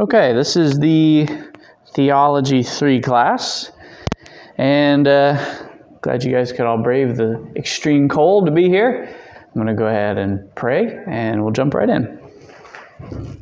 Okay, this is the Theology 3 class, and uh, glad you guys could all brave the extreme cold to be here. I'm going to go ahead and pray, and we'll jump right in.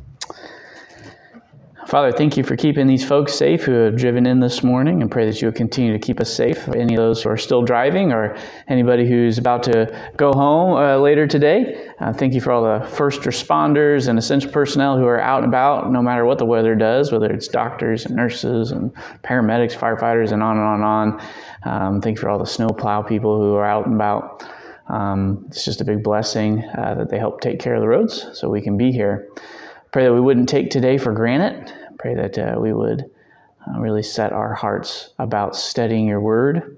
Father, thank you for keeping these folks safe who have driven in this morning and pray that you will continue to keep us safe. Any of those who are still driving or anybody who's about to go home uh, later today, uh, thank you for all the first responders and essential personnel who are out and about no matter what the weather does, whether it's doctors and nurses and paramedics, firefighters, and on and on and on. Um, thank you for all the snowplow people who are out and about. Um, it's just a big blessing uh, that they help take care of the roads so we can be here. Pray that we wouldn't take today for granted. Pray that uh, we would uh, really set our hearts about studying your word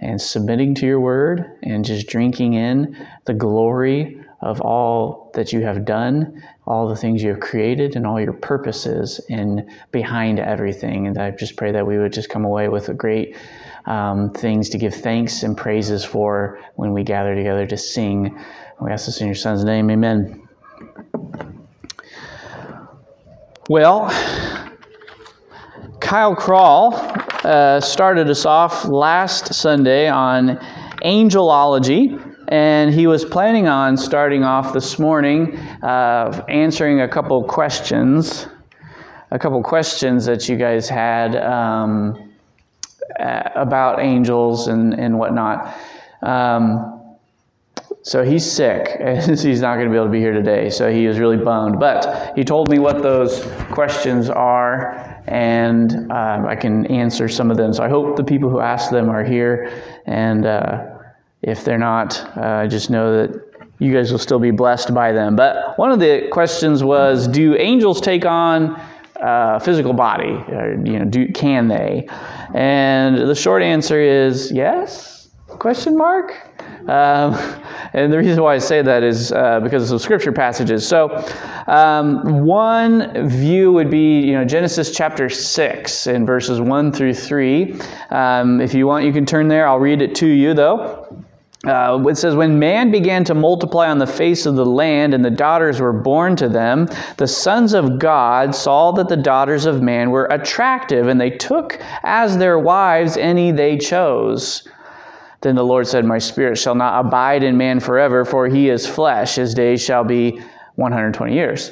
and submitting to your word and just drinking in the glory of all that you have done, all the things you have created, and all your purposes in behind everything. And I just pray that we would just come away with great um, things to give thanks and praises for when we gather together to sing. We ask this in your Son's name. Amen. Well, Kyle Crawl uh, started us off last Sunday on angelology, and he was planning on starting off this morning uh, answering a couple questions, a couple questions that you guys had um, about angels and, and whatnot. Um, so he's sick. And he's not going to be able to be here today. So he was really bummed. But he told me what those questions are, and um, I can answer some of them. So I hope the people who asked them are here. And uh, if they're not, uh, just know that you guys will still be blessed by them. But one of the questions was Do angels take on uh, physical body? Or, you know, do, can they? And the short answer is yes? Question mark? Um, and the reason why I say that is uh, because of some scripture passages. So, um, one view would be, you know, Genesis chapter 6 in verses 1 through 3. Um, if you want, you can turn there. I'll read it to you, though. Uh, it says, When man began to multiply on the face of the land, and the daughters were born to them, the sons of God saw that the daughters of man were attractive, and they took as their wives any they chose. Then the Lord said, My spirit shall not abide in man forever, for he is flesh. His days shall be 120 years.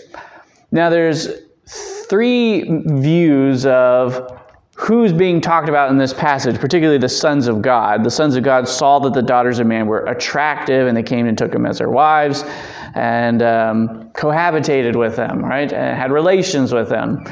Now, there's three views of who's being talked about in this passage, particularly the sons of God. The sons of God saw that the daughters of man were attractive, and they came and took them as their wives and um, cohabitated with them, right? And had relations with them.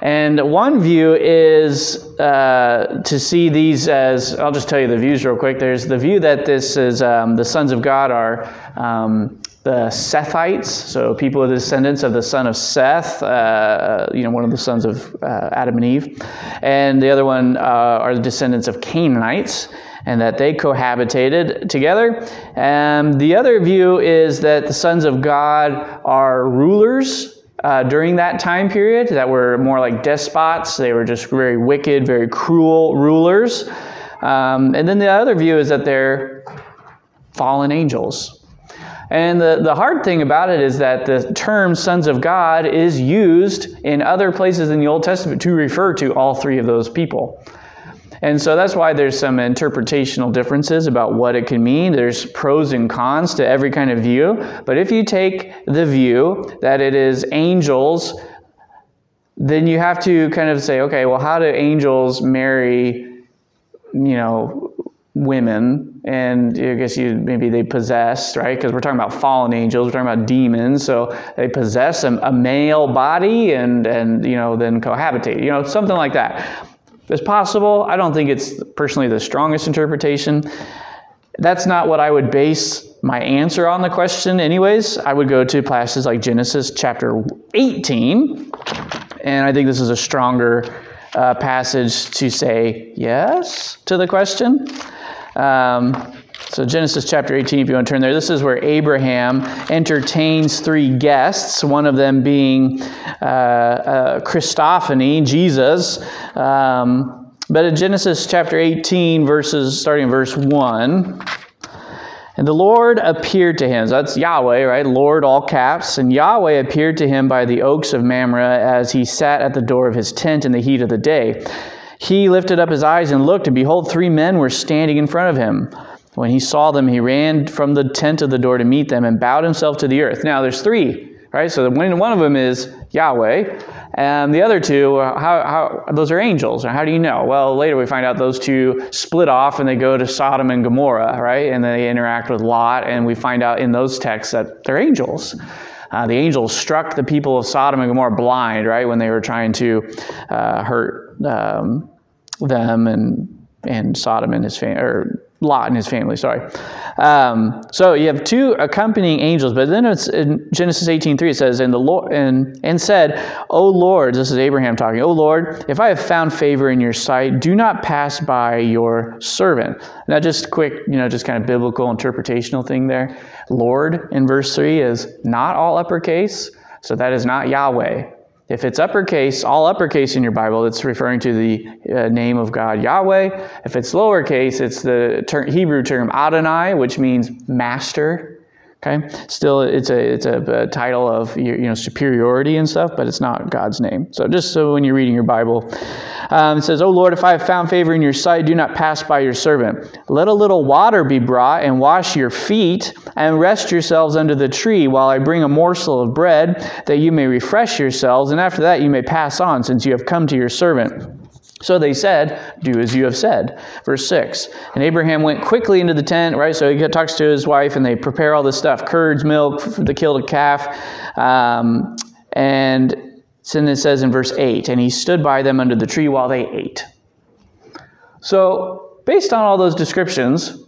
And one view is uh, to see these as, I'll just tell you the views real quick. There's the view that this is um, the sons of God are um, the Sethites, so people the descendants of the son of Seth, uh, you know, one of the sons of uh, Adam and Eve. And the other one uh, are the descendants of Canaanites and that they cohabitated together. And the other view is that the sons of God are rulers uh, during that time period that were more like despots. They were just very wicked, very cruel rulers. Um, and then the other view is that they're fallen angels. And the, the hard thing about it is that the term sons of God is used in other places in the Old Testament to refer to all three of those people. And so that's why there's some interpretational differences about what it can mean. There's pros and cons to every kind of view. But if you take the view that it is angels, then you have to kind of say, okay, well, how do angels marry, you know, women? And I guess you maybe they possess, right? Because we're talking about fallen angels, we're talking about demons. So they possess a, a male body and and you know then cohabitate, you know, something like that. It's possible. I don't think it's personally the strongest interpretation. That's not what I would base my answer on the question, anyways. I would go to passages like Genesis chapter 18, and I think this is a stronger uh, passage to say yes to the question. Um, so, Genesis chapter 18, if you want to turn there, this is where Abraham entertains three guests, one of them being uh, uh, Christophany, Jesus. Um, but in Genesis chapter 18, verses starting in verse 1, And the Lord appeared to him. So that's Yahweh, right? Lord, all caps. And Yahweh appeared to him by the oaks of Mamre as he sat at the door of his tent in the heat of the day. He lifted up his eyes and looked, and behold, three men were standing in front of him. When he saw them, he ran from the tent of the door to meet them and bowed himself to the earth. Now, there's three, right? So one of them is Yahweh. And the other two, uh, how, how, those are angels. How do you know? Well, later we find out those two split off and they go to Sodom and Gomorrah, right? And they interact with Lot, and we find out in those texts that they're angels. Uh, the angels struck the people of Sodom and Gomorrah blind, right, when they were trying to uh, hurt um, them and and Sodom and his family, or Lot and his family, sorry. Um, so you have two accompanying angels, but then it's in Genesis 18.3, it says, and, the Lord, and, and said, O Lord, this is Abraham talking, O Lord, if I have found favor in your sight, do not pass by your servant. Now just quick, you know, just kind of biblical interpretational thing there. Lord in verse 3 is not all uppercase, so that is not Yahweh. If it's uppercase, all uppercase in your Bible, it's referring to the uh, name of God, Yahweh. If it's lowercase, it's the ter- Hebrew term Adonai, which means master. Okay, still, it's a it's a, a, title of you know superiority and stuff, but it's not God's name. So just so when you're reading your Bible, um, it says, "Oh Lord, if I have found favor in your sight, do not pass by your servant. Let a little water be brought and wash your feet, and rest yourselves under the tree while I bring a morsel of bread, that you may refresh yourselves, and after that you may pass on, since you have come to your servant." So they said, Do as you have said. Verse 6. And Abraham went quickly into the tent, right? So he talks to his wife and they prepare all this stuff curds, milk, they killed a calf. Um, and then it says in verse 8, And he stood by them under the tree while they ate. So, based on all those descriptions,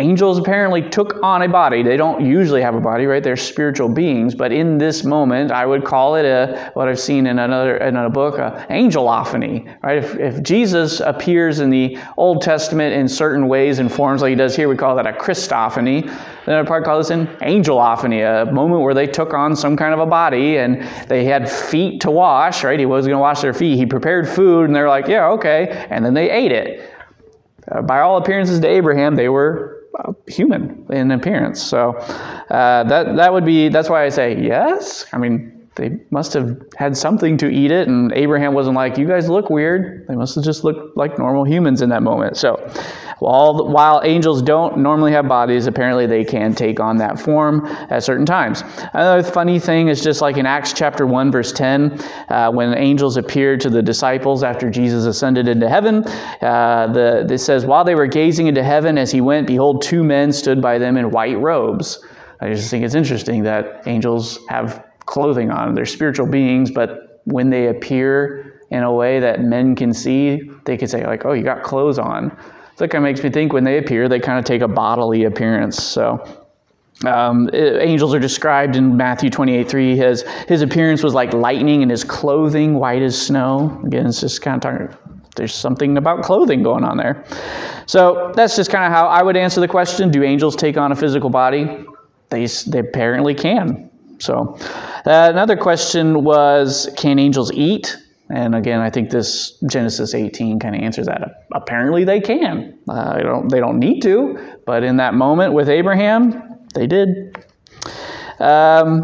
Angels apparently took on a body. They don't usually have a body, right? They're spiritual beings, but in this moment, I would call it a what I've seen in another in a book, a angelophany, right? If, if Jesus appears in the Old Testament in certain ways and forms like he does here, we call that a Christophany. Then I'd probably call this an angelophany, a moment where they took on some kind of a body and they had feet to wash, right? He was going to wash their feet. He prepared food, and they're like, yeah, okay, and then they ate it. Uh, by all appearances to Abraham, they were human in appearance. So uh, that that would be that's why I say yes. I mean, they must have had something to eat it, and Abraham wasn't like, "You guys look weird." They must have just looked like normal humans in that moment. So, while while angels don't normally have bodies, apparently they can take on that form at certain times. Another funny thing is just like in Acts chapter one, verse ten, uh, when angels appeared to the disciples after Jesus ascended into heaven. Uh, the it says, "While they were gazing into heaven as he went, behold, two men stood by them in white robes." I just think it's interesting that angels have clothing on. They're spiritual beings, but when they appear in a way that men can see, they could say, like, oh, you got clothes on. So that kind of makes me think when they appear, they kind of take a bodily appearance. So um, angels are described in Matthew 28 3. His, his appearance was like lightning and his clothing white as snow. Again, it's just kind of talking, there's something about clothing going on there. So that's just kind of how I would answer the question Do angels take on a physical body? They, they apparently can. So, uh, another question was Can angels eat? And again, I think this Genesis 18 kind of answers that. Apparently, they can. Uh, they, don't, they don't need to, but in that moment with Abraham, they did. Um,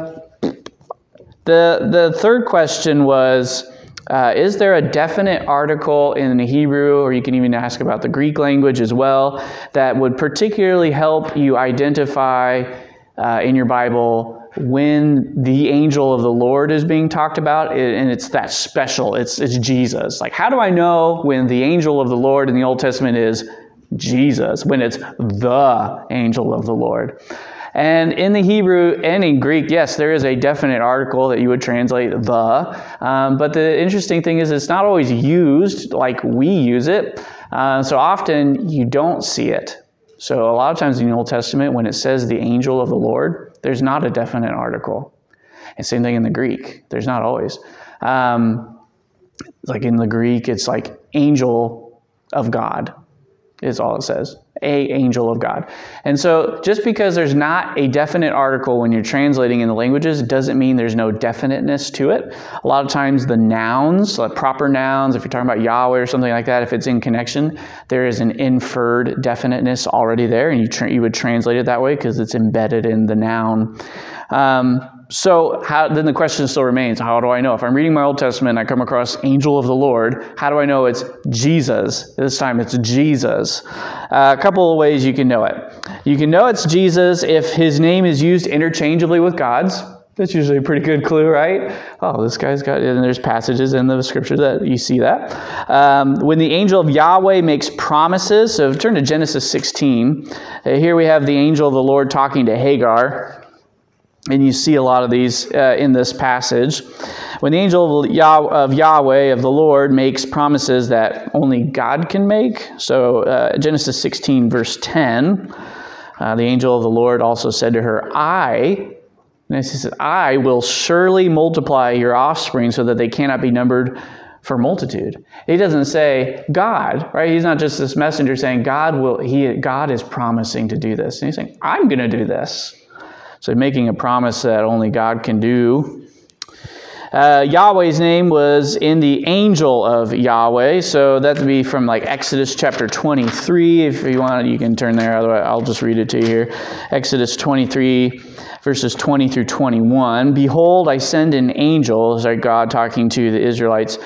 the, the third question was uh, Is there a definite article in the Hebrew, or you can even ask about the Greek language as well, that would particularly help you identify uh, in your Bible when the angel of the Lord is being talked about, and it's that special, it's, it's Jesus. Like, how do I know when the angel of the Lord in the Old Testament is Jesus, when it's the angel of the Lord? And in the Hebrew and in Greek, yes, there is a definite article that you would translate the. Um, but the interesting thing is, it's not always used like we use it. Uh, so often you don't see it. So a lot of times in the Old Testament, when it says the angel of the Lord, there's not a definite article. And same thing in the Greek. There's not always. Um, like in the Greek, it's like angel of God. Is all it says. A angel of God. And so just because there's not a definite article when you're translating in the languages doesn't mean there's no definiteness to it. A lot of times the nouns, like proper nouns, if you're talking about Yahweh or something like that, if it's in connection, there is an inferred definiteness already there, and you, tra- you would translate it that way because it's embedded in the noun. Um, so how, then the question still remains how do I know? If I'm reading my Old Testament and I come across angel of the Lord, how do I know it's Jesus? This time it's Jesus. Uh, a couple of ways you can know it. You can know it's Jesus if his name is used interchangeably with God's. That's usually a pretty good clue, right? Oh, this guy's got, and there's passages in the scripture that you see that. Um, when the angel of Yahweh makes promises, so turn to Genesis 16. Uh, here we have the angel of the Lord talking to Hagar. And you see a lot of these uh, in this passage. When the angel of, Yah- of, Yahweh, of the Lord, makes promises that only God can make. So, uh, Genesis 16, verse 10, uh, the angel of the Lord also said to her, I, and he says, I will surely multiply your offspring so that they cannot be numbered for multitude. He doesn't say God, right? He's not just this messenger saying God will, he, God is promising to do this. And he's saying, I'm going to do this. So making a promise that only God can do. Uh, Yahweh's name was in the angel of Yahweh, so that would be from like Exodus chapter 23. If you want, you can turn there. Otherwise, I'll just read it to you here. Exodus 23, verses 20 through 21. Behold, I send an angel. Is like God talking to the Israelites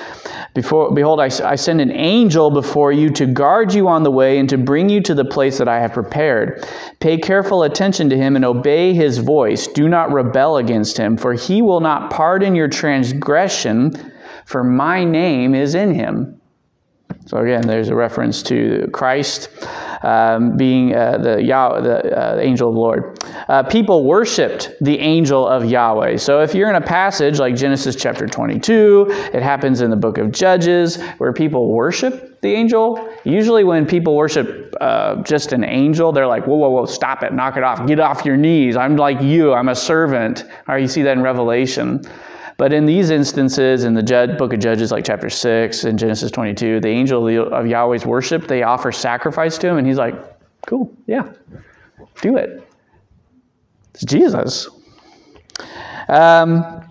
before, behold, I, I send an angel before you to guard you on the way and to bring you to the place that I have prepared. Pay careful attention to him and obey his voice. Do not rebel against him, for he will not pardon your transgression, for my name is in him. So again, there's a reference to Christ um, being uh, the, Yah- the uh, angel of the Lord. Uh, people worshipped the angel of Yahweh. So if you're in a passage like Genesis chapter 22, it happens in the book of Judges where people worship the angel. Usually, when people worship uh, just an angel, they're like, whoa, whoa, whoa, stop it, knock it off, get off your knees. I'm like you, I'm a servant. Or you see that in Revelation. But in these instances, in the book of Judges, like chapter 6 and Genesis 22, the angel of Yahweh's worship, they offer sacrifice to him, and he's like, cool, yeah, do it. It's Jesus. Um,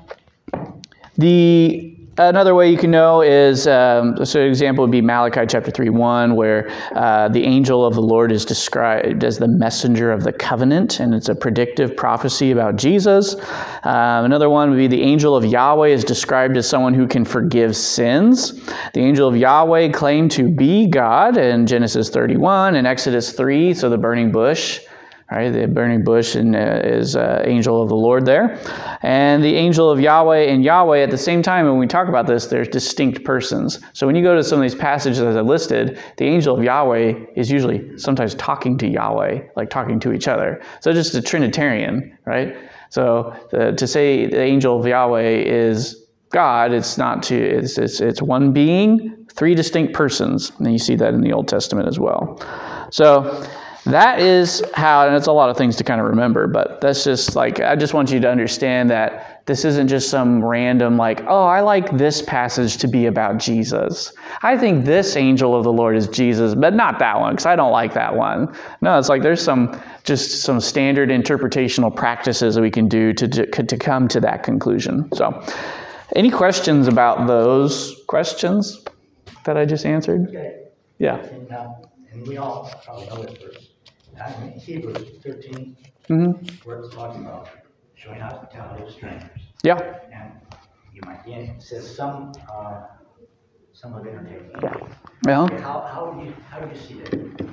the Another way you can know is, um, so an example would be Malachi chapter 3 1, where uh, the angel of the Lord is described as the messenger of the covenant, and it's a predictive prophecy about Jesus. Um, another one would be the angel of Yahweh is described as someone who can forgive sins. The angel of Yahweh claimed to be God in Genesis 31 and Exodus 3, so the burning bush. Right, the burning bush and, uh, is uh, angel of the Lord there, and the angel of Yahweh and Yahweh at the same time. When we talk about this, they're distinct persons. So when you go to some of these passages that I listed, the angel of Yahweh is usually sometimes talking to Yahweh, like talking to each other. So just a Trinitarian, right? So the, to say the angel of Yahweh is God, it's not to it's, it's it's one being, three distinct persons, and you see that in the Old Testament as well. So that is how, and it's a lot of things to kind of remember, but that's just like, I just want you to understand that this isn't just some random, like, oh, I like this passage to be about Jesus. I think this angel of the Lord is Jesus, but not that one, because I don't like that one. No, it's like there's some, just some standard interpretational practices that we can do to, to, to come to that conclusion. So, any questions about those questions that I just answered? Okay. Yeah. And, uh, and we all probably know this verse. Hebrews 13, Mm-hmm. where it's talking about showing hospitality to strangers. Yeah. And you might be in, it says some, uh, some of entertaining. Yeah. How, how do you, how do you see that?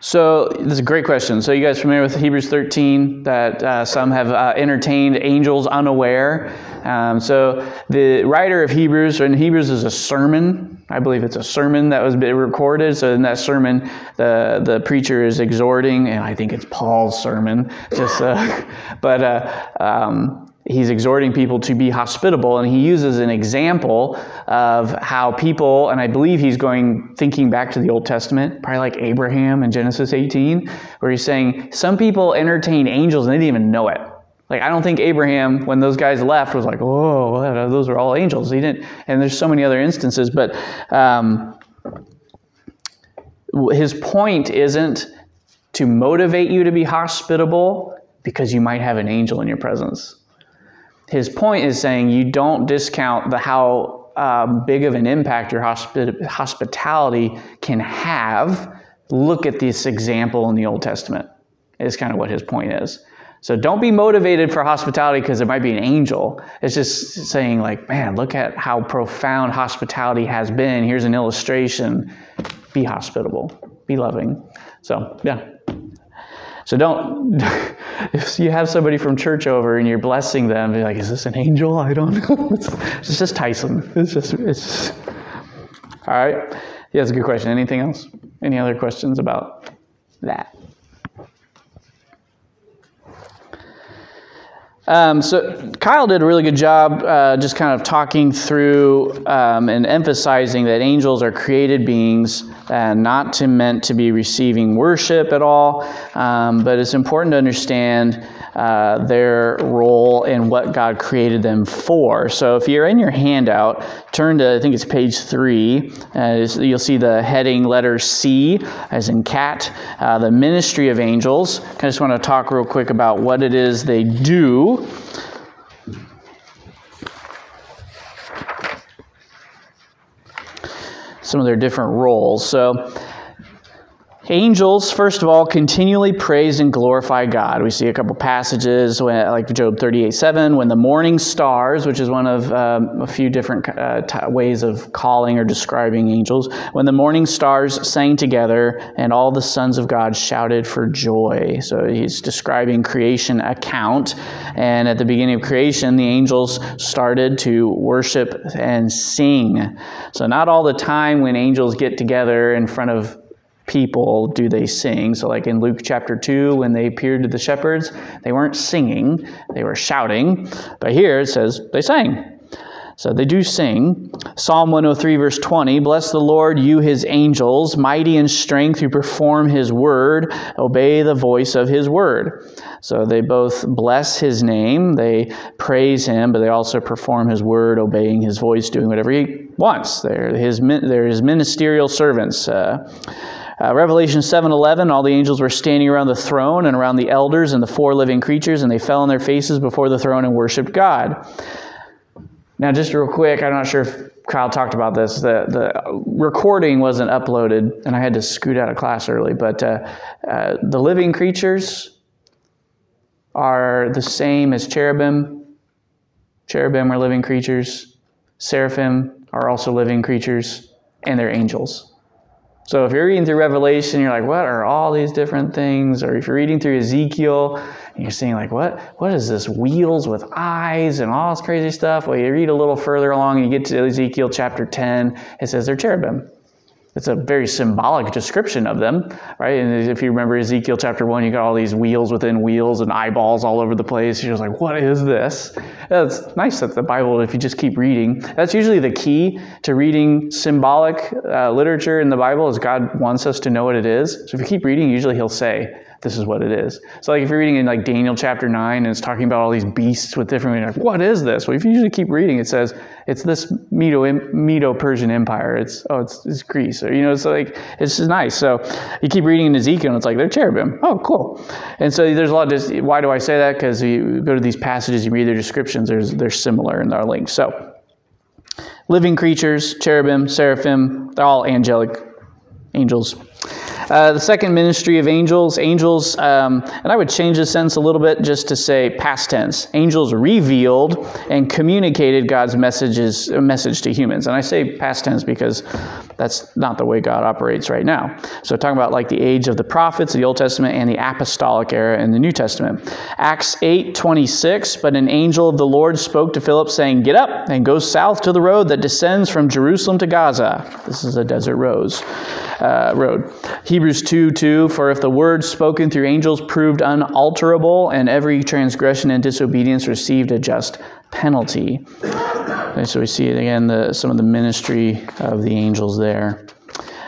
So this is a great question. So you guys familiar with Hebrews 13 that uh, some have uh, entertained angels unaware. Um, so the writer of Hebrews, and Hebrews is a sermon. I believe it's a sermon that was recorded. So in that sermon, the the preacher is exhorting, and I think it's Paul's sermon. Just, uh, but. Uh, um, he's exhorting people to be hospitable and he uses an example of how people and i believe he's going thinking back to the old testament probably like abraham in genesis 18 where he's saying some people entertain angels and they didn't even know it like i don't think abraham when those guys left was like oh those are all angels he didn't and there's so many other instances but um, his point isn't to motivate you to be hospitable because you might have an angel in your presence. His point is saying you don't discount the how um, big of an impact your hospi- hospitality can have. Look at this example in the Old Testament. Is kind of what his point is. So don't be motivated for hospitality because there might be an angel. It's just saying, like, man, look at how profound hospitality has been. Here's an illustration. Be hospitable, be loving. So, yeah. So don't, if you have somebody from church over and you're blessing them, be like, is this an angel? I don't know. It's, it's just Tyson. It's just, it's just. All right. Yeah, that's a good question. Anything else? Any other questions about that? Um, so Kyle did a really good job uh, just kind of talking through um, and emphasizing that angels are created beings and not to meant to be receiving worship at all. Um, but it's important to understand uh, their role and what God created them for. So if you're in your handout, turn to I think it's page three. Uh, you'll see the heading letter C, as in cat, uh, the ministry of angels. I just want to talk real quick about what it is they do. Some of their different roles. So, Angels, first of all, continually praise and glorify God. We see a couple passages when, like Job 38 7, when the morning stars, which is one of um, a few different uh, t- ways of calling or describing angels, when the morning stars sang together and all the sons of God shouted for joy. So he's describing creation account. And at the beginning of creation, the angels started to worship and sing. So, not all the time when angels get together in front of people do they sing. So, like in Luke chapter 2, when they appeared to the shepherds, they weren't singing, they were shouting. But here it says they sang. So they do sing. Psalm 103, verse 20 Bless the Lord, you his angels, mighty in strength, who perform his word, obey the voice of his word. So they both bless his name, they praise him, but they also perform his word, obeying his voice, doing whatever he wants. They're his, they're his ministerial servants. Uh, uh, Revelation 7:11, all the angels were standing around the throne and around the elders and the four living creatures, and they fell on their faces before the throne and worshiped God. Now, just real quick, I'm not sure if Kyle talked about this. The, the recording wasn't uploaded, and I had to scoot out of class early. But uh, uh, the living creatures are the same as cherubim. Cherubim are living creatures. Seraphim are also living creatures, and they're angels. So if you're reading through Revelation, you're like, what are all these different things? Or if you're reading through Ezekiel and you're seeing like, what what is this? Wheels with eyes and all this crazy stuff. Well, you read a little further along and you get to Ezekiel chapter 10, it says they're cherubim. It's a very symbolic description of them, right? And if you remember Ezekiel chapter one, you got all these wheels within wheels and eyeballs all over the place. You're just like, what is this? It's nice that the Bible, if you just keep reading, that's usually the key to reading symbolic uh, literature in the Bible, is God wants us to know what it is. So if you keep reading, usually He'll say, this is what it is. So like if you're reading in like Daniel chapter 9 and it's talking about all these beasts with different, like, what is this? Well, if you usually keep reading, it says it's this Medo, Medo Persian Empire. It's, oh, it's, it's Greece. Or, you know, it's like, it's just nice. So you keep reading in Ezekiel and it's like, they're cherubim. Oh, cool. And so there's a lot of, just, why do I say that? Because you go to these passages, you read their descriptions, there's, they're similar in our links. So living creatures, cherubim, seraphim, they're all angelic angels. Uh, the second ministry of angels, angels, um, and I would change the sense a little bit just to say past tense. Angels revealed and communicated God's messages, message to humans. And I say past tense because that's not the way God operates right now. So talking about like the age of the prophets, the Old Testament, and the apostolic era in the New Testament. Acts 8 26, but an angel of the Lord spoke to Philip, saying, Get up and go south to the road that descends from Jerusalem to Gaza. This is a desert rose, uh, road. Hebrews 2 2, for if the word spoken through angels proved unalterable, and every transgression and disobedience received a just penalty. Okay, so we see again the, some of the ministry of the angels there.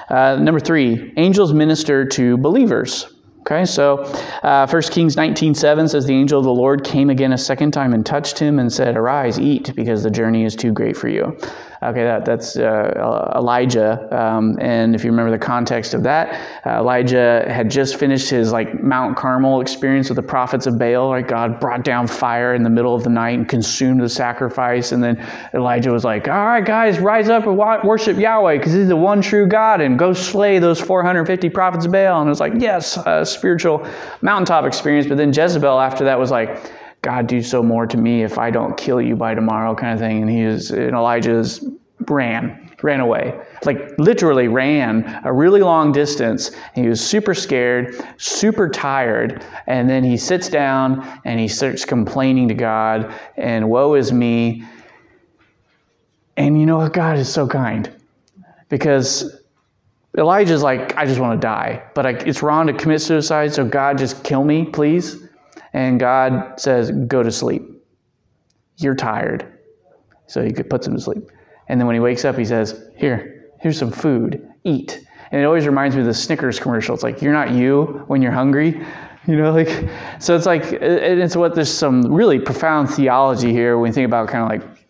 Uh, number three, angels minister to believers. Okay, so uh, 1 Kings 19 7 says, The angel of the Lord came again a second time and touched him and said, Arise, eat, because the journey is too great for you. Okay, that, that's uh, Elijah. Um, and if you remember the context of that, uh, Elijah had just finished his like Mount Carmel experience with the prophets of Baal. Right, God brought down fire in the middle of the night and consumed the sacrifice. And then Elijah was like, "All right, guys, rise up and worship Yahweh because He's the one true God, and go slay those 450 prophets of Baal." And it was like, yes, a spiritual mountaintop experience. But then Jezebel after that was like God, do so more to me if I don't kill you by tomorrow, kind of thing. And he is, and Elijah's ran, ran away, like literally ran a really long distance. He was super scared, super tired, and then he sits down and he starts complaining to God, and woe is me. And you know what? God is so kind because Elijah's like, I just want to die, but I, it's wrong to commit suicide, so God, just kill me, please. And God says, Go to sleep. You're tired. So he puts him to sleep. And then when he wakes up, he says, Here, here's some food. Eat. And it always reminds me of the Snickers commercial. It's like, You're not you when you're hungry. You know, like, so it's like, it's what there's some really profound theology here when you think about kind of like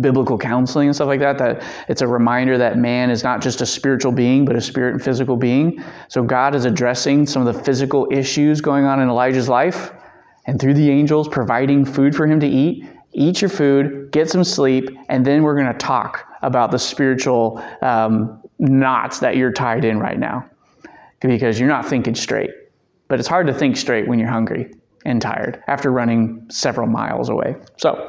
biblical counseling and stuff like that that it's a reminder that man is not just a spiritual being but a spirit and physical being so god is addressing some of the physical issues going on in elijah's life and through the angels providing food for him to eat. Eat your food, get some sleep, and then we're going to talk about the spiritual um, knots that you're tied in right now because you're not thinking straight. But it's hard to think straight when you're hungry and tired after running several miles away. So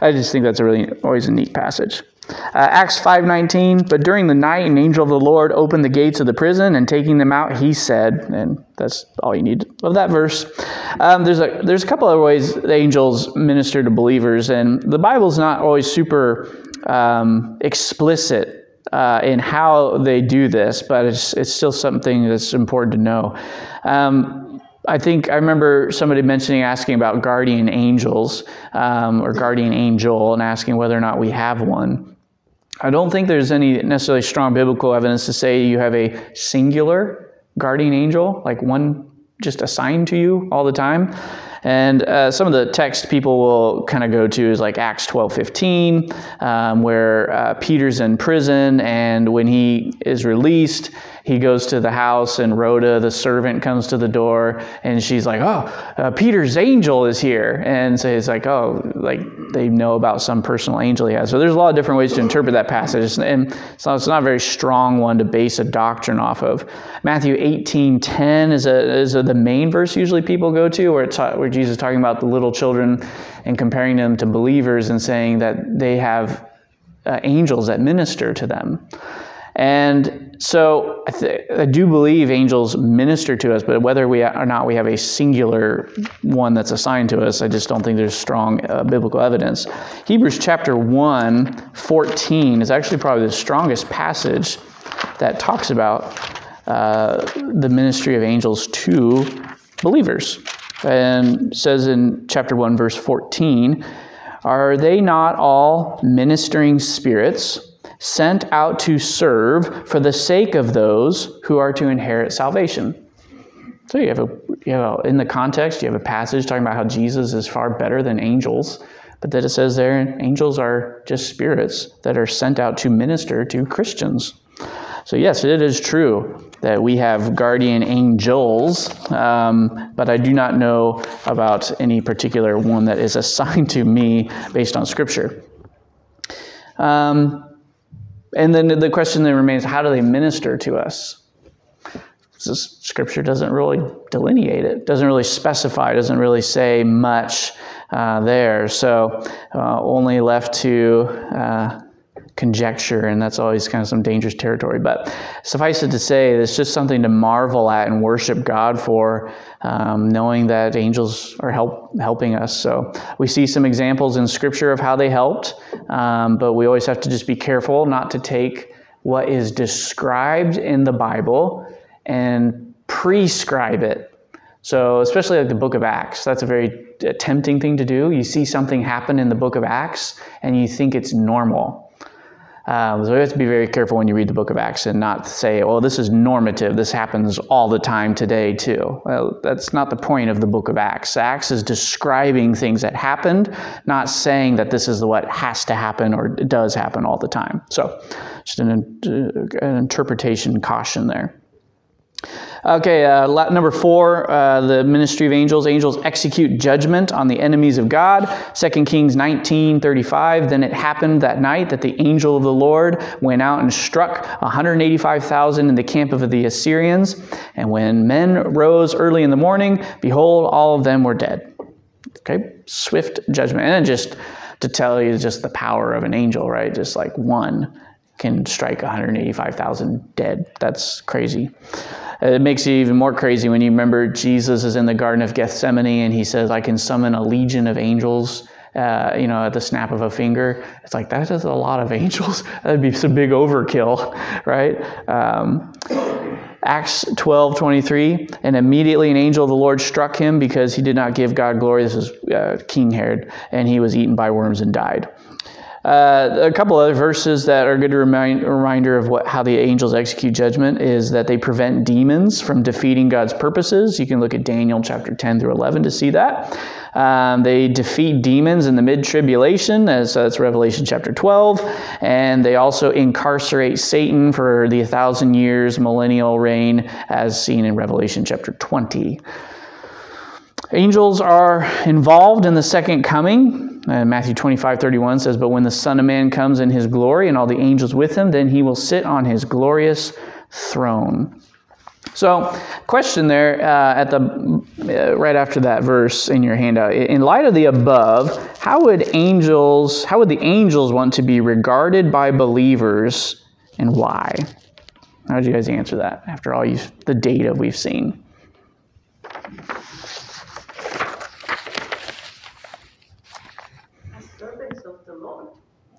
I just think that's a really always a neat passage. Uh, Acts 5:19, but during the night an angel of the Lord opened the gates of the prison and taking them out he said, and that's all you need of that verse. Um, there's a there's a couple other ways the angels minister to believers, and the Bible's not always super um, explicit uh, in how they do this, but it's it's still something that's important to know. Um, I think I remember somebody mentioning asking about guardian angels um, or guardian angel and asking whether or not we have one. I don't think there's any necessarily strong biblical evidence to say you have a singular guardian angel, like one just assigned to you all the time. And uh, some of the text people will kind of go to is like Acts 12 15, um, where uh, Peter's in prison, and when he is released, he goes to the house, and Rhoda, the servant, comes to the door, and she's like, "Oh, uh, Peter's angel is here," and so it's like, "Oh, like they know about some personal angel he has." So there's a lot of different ways to interpret that passage, and so it's not a very strong one to base a doctrine off of. Matthew 18:10 is a is a, the main verse usually people go to, where where Jesus is talking about the little children and comparing them to believers and saying that they have uh, angels that minister to them. And so I, th- I, do believe angels minister to us, but whether we or not we have a singular one that's assigned to us, I just don't think there's strong uh, biblical evidence. Hebrews chapter 1, 14 is actually probably the strongest passage that talks about uh, the ministry of angels to believers. And says in chapter 1, verse 14, Are they not all ministering spirits? Sent out to serve for the sake of those who are to inherit salvation. So you have a, you a, in the context, you have a passage talking about how Jesus is far better than angels, but that it says there angels are just spirits that are sent out to minister to Christians. So yes, it is true that we have guardian angels, um, but I do not know about any particular one that is assigned to me based on Scripture. Um, and then the question then remains how do they minister to us? Scripture doesn't really delineate it, doesn't really specify, doesn't really say much uh, there. So, uh, only left to uh, conjecture, and that's always kind of some dangerous territory. But suffice it to say, it's just something to marvel at and worship God for, um, knowing that angels are help, helping us. So we see some examples in Scripture of how they helped, um, but we always have to just be careful not to take what is described in the Bible and prescribe it so, especially like the book of Acts, that's a very tempting thing to do. You see something happen in the book of Acts and you think it's normal. Um, so we have to be very careful when you read the book of Acts and not say, well, this is normative. This happens all the time today, too. Well, that's not the point of the book of Acts. Acts is describing things that happened, not saying that this is what has to happen or does happen all the time. So, just an, an interpretation caution there. Okay, uh, number four, uh, the ministry of angels. Angels execute judgment on the enemies of God. 2 Kings 19 35. Then it happened that night that the angel of the Lord went out and struck 185,000 in the camp of the Assyrians. And when men rose early in the morning, behold, all of them were dead. Okay, swift judgment. And just to tell you just the power of an angel, right? Just like one can strike 185,000 dead. That's crazy. It makes you even more crazy when you remember Jesus is in the Garden of Gethsemane and he says, I can summon a legion of angels. Uh, you know, at the snap of a finger. It's like that is a lot of angels. That'd be some big overkill, right? Um, Acts 12, 23, and immediately an angel of the Lord struck him because he did not give God glory. This is uh, King Herod, and he was eaten by worms and died. Uh, a couple other verses that are a good remind, reminder of what, how the angels execute judgment is that they prevent demons from defeating God's purposes. You can look at Daniel chapter 10 through 11 to see that. Um, they defeat demons in the mid tribulation, as that's Revelation chapter 12. And they also incarcerate Satan for the thousand years millennial reign, as seen in Revelation chapter 20. Angels are involved in the second coming. Uh, Matthew 25, 31 says, But when the Son of Man comes in his glory and all the angels with him, then he will sit on his glorious throne. So, question there uh, at the uh, right after that verse in your handout. In light of the above, how would angels, how would the angels want to be regarded by believers, and why? How would you guys answer that after all the data we've seen?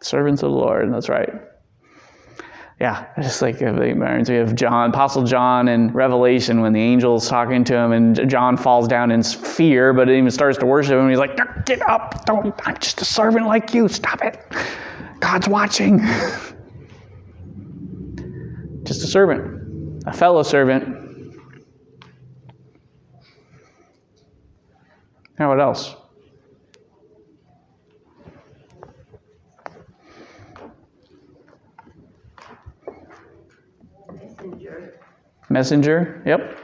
Servants of the Lord. and That's right. Yeah, just like it reminds me of John, Apostle John in Revelation when the angel's talking to him and John falls down in fear, but even starts to worship him. He's like, "Get up! Don't! I'm just a servant like you. Stop it! God's watching." just a servant, a fellow servant. Now, what else? Messenger, yep.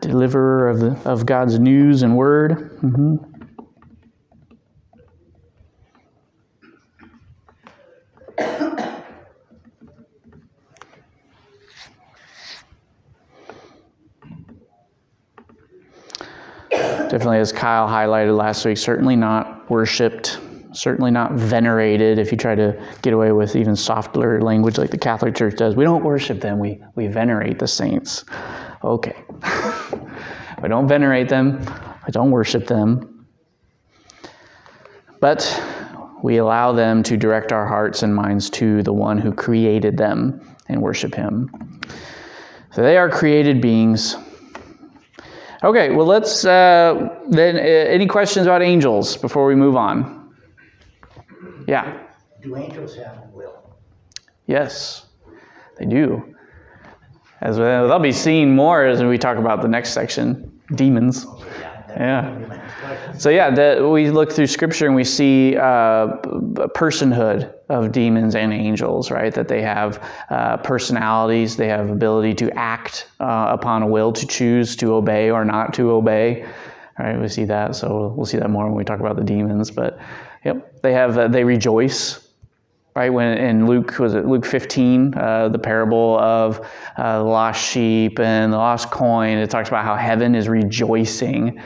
Deliverer of, the, of God's news and word. Mm-hmm. Definitely, as Kyle highlighted last week, certainly not worshiped certainly not venerated if you try to get away with even softer language like the Catholic Church does. We don't worship them, we, we venerate the saints. Okay. we don't venerate them, we don't worship them. But we allow them to direct our hearts and minds to the one who created them and worship him. So they are created beings. Okay, well, let's uh, then. Uh, any questions about angels before we move on? Yeah. Do angels have a will? Yes, they do. As well, they'll be seen more as we talk about the next section, demons. Yeah. So yeah, the, we look through Scripture and we see uh, personhood of demons and angels, right? That they have uh, personalities, they have ability to act uh, upon a will, to choose to obey or not to obey. Right? We see that. So we'll see that more when we talk about the demons. But Yep, they have uh, they rejoice. Right when in Luke was it Luke 15, uh, the parable of uh, the lost sheep and the lost coin. It talks about how heaven is rejoicing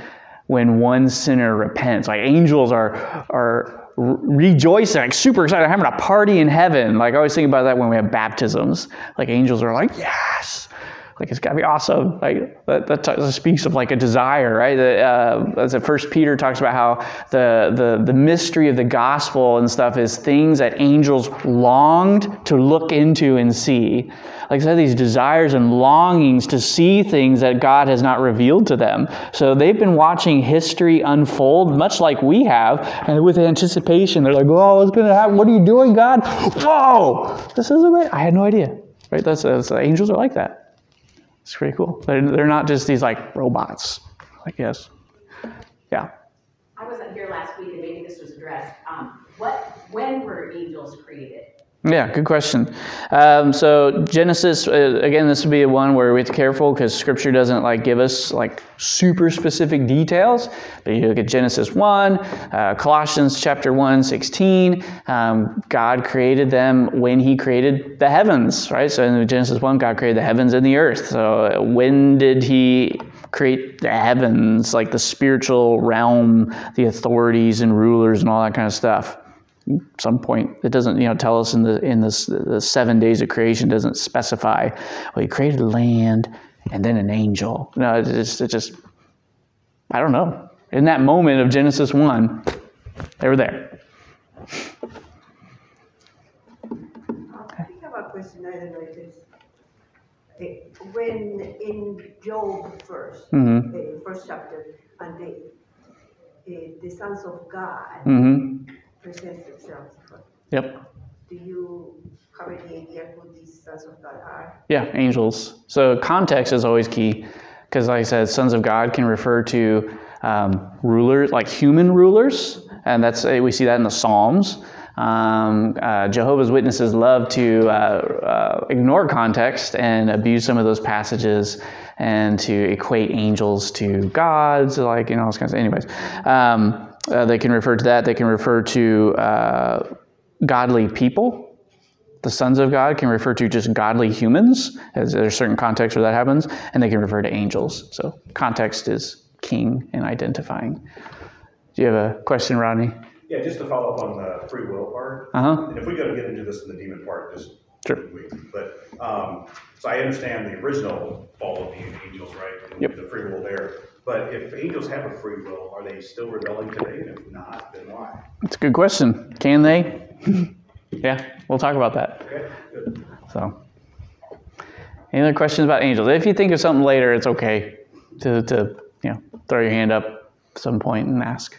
when one sinner repents. Like angels are are rejoicing, like super excited, having a party in heaven. Like I always think about that when we have baptisms. Like angels are like, yes, Like it's got to be awesome. Like that, that, that speaks of like a desire, right? That, uh, as the First Peter talks about how the, the the mystery of the gospel and stuff is things that angels longed to look into and see. Like I said, these desires and longings to see things that God has not revealed to them. So they've been watching history unfold, much like we have, and with anticipation, they're like, "Oh, what's going to happen? What are you doing, God? Whoa, this is amazing! I had no idea." Right? That's, that's angels are like that. It's pretty cool. They're, they're not just these like robots, I guess. Yeah. I wasn't here last week, and maybe this was addressed. Um, what, when were angels created? Yeah, good question. Um, so Genesis, uh, again, this would be one where we have to be careful because Scripture doesn't like give us like super specific details. But you look at Genesis one, uh, Colossians chapter 1, 16. Um, God created them when He created the heavens, right? So in Genesis one, God created the heavens and the earth. So when did He create the heavens, like the spiritual realm, the authorities and rulers and all that kind of stuff? Some point it doesn't you know tell us in the in this the seven days of creation doesn't specify well he created land and then an angel. No it just it just i don't know. In that moment of genesis 1 they were there. I have a question, I don't know when in Job 1st Mhm. eh, first chapter, and the, eh, the sons of God hmm present themselves, yep. Do you have any idea who these sons of God are? yeah angels. So context is always key because like i said sons of god can refer to um, rulers like human rulers and that's eh, we see that in the psalms. Um, uh, jehovah's witnesses love to uh, uh, ignore context and abuse some of those passages and to equate angels to gods like you know all those kinds of anyways. Um, uh, they can refer to that they can refer to uh, godly people the sons of God can refer to just godly humans, as there's certain contexts where that happens, and they can refer to angels. So context is king in identifying. Do you have a question, Rodney? Yeah, just to follow up on the free will part. Uh huh. And if we go to get into this in the demon part, just. Sure. But, um, so I understand the original fall of the angels, right? Yep. The free will there. But if angels have a free will, are they still rebelling today? And if not, then why? That's a good question. Can they? yeah, we'll talk about that. Okay, good. So, any other questions about angels? If you think of something later, it's okay to, to you know throw your hand up at some point and ask.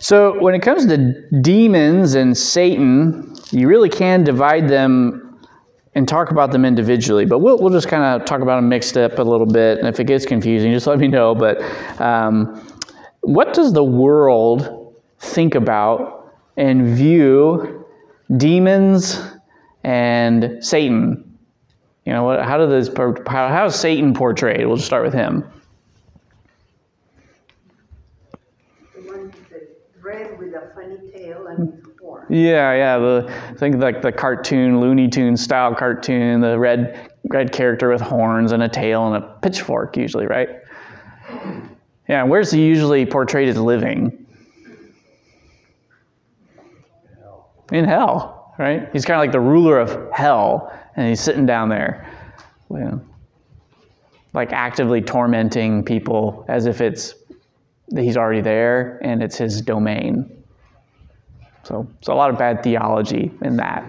So, when it comes to demons and Satan, you really can divide them and talk about them individually, but we'll, we'll just kind of talk about them mixed up a little bit. And if it gets confusing, just let me know. But um, what does the world think about and view demons and Satan? You know, what, how, do those, how, how is Satan portrayed? We'll just start with him. The one, the red with a funny tail and horn. Yeah, yeah. The think like the cartoon, Looney Tune style cartoon, the red red character with horns and a tail and a pitchfork, usually, right? Yeah. Where's he usually portrayed as living? In hell, right? He's kind of like the ruler of hell, and he's sitting down there, you know, like actively tormenting people as if it's he's already there and it's his domain. So, so a lot of bad theology in that.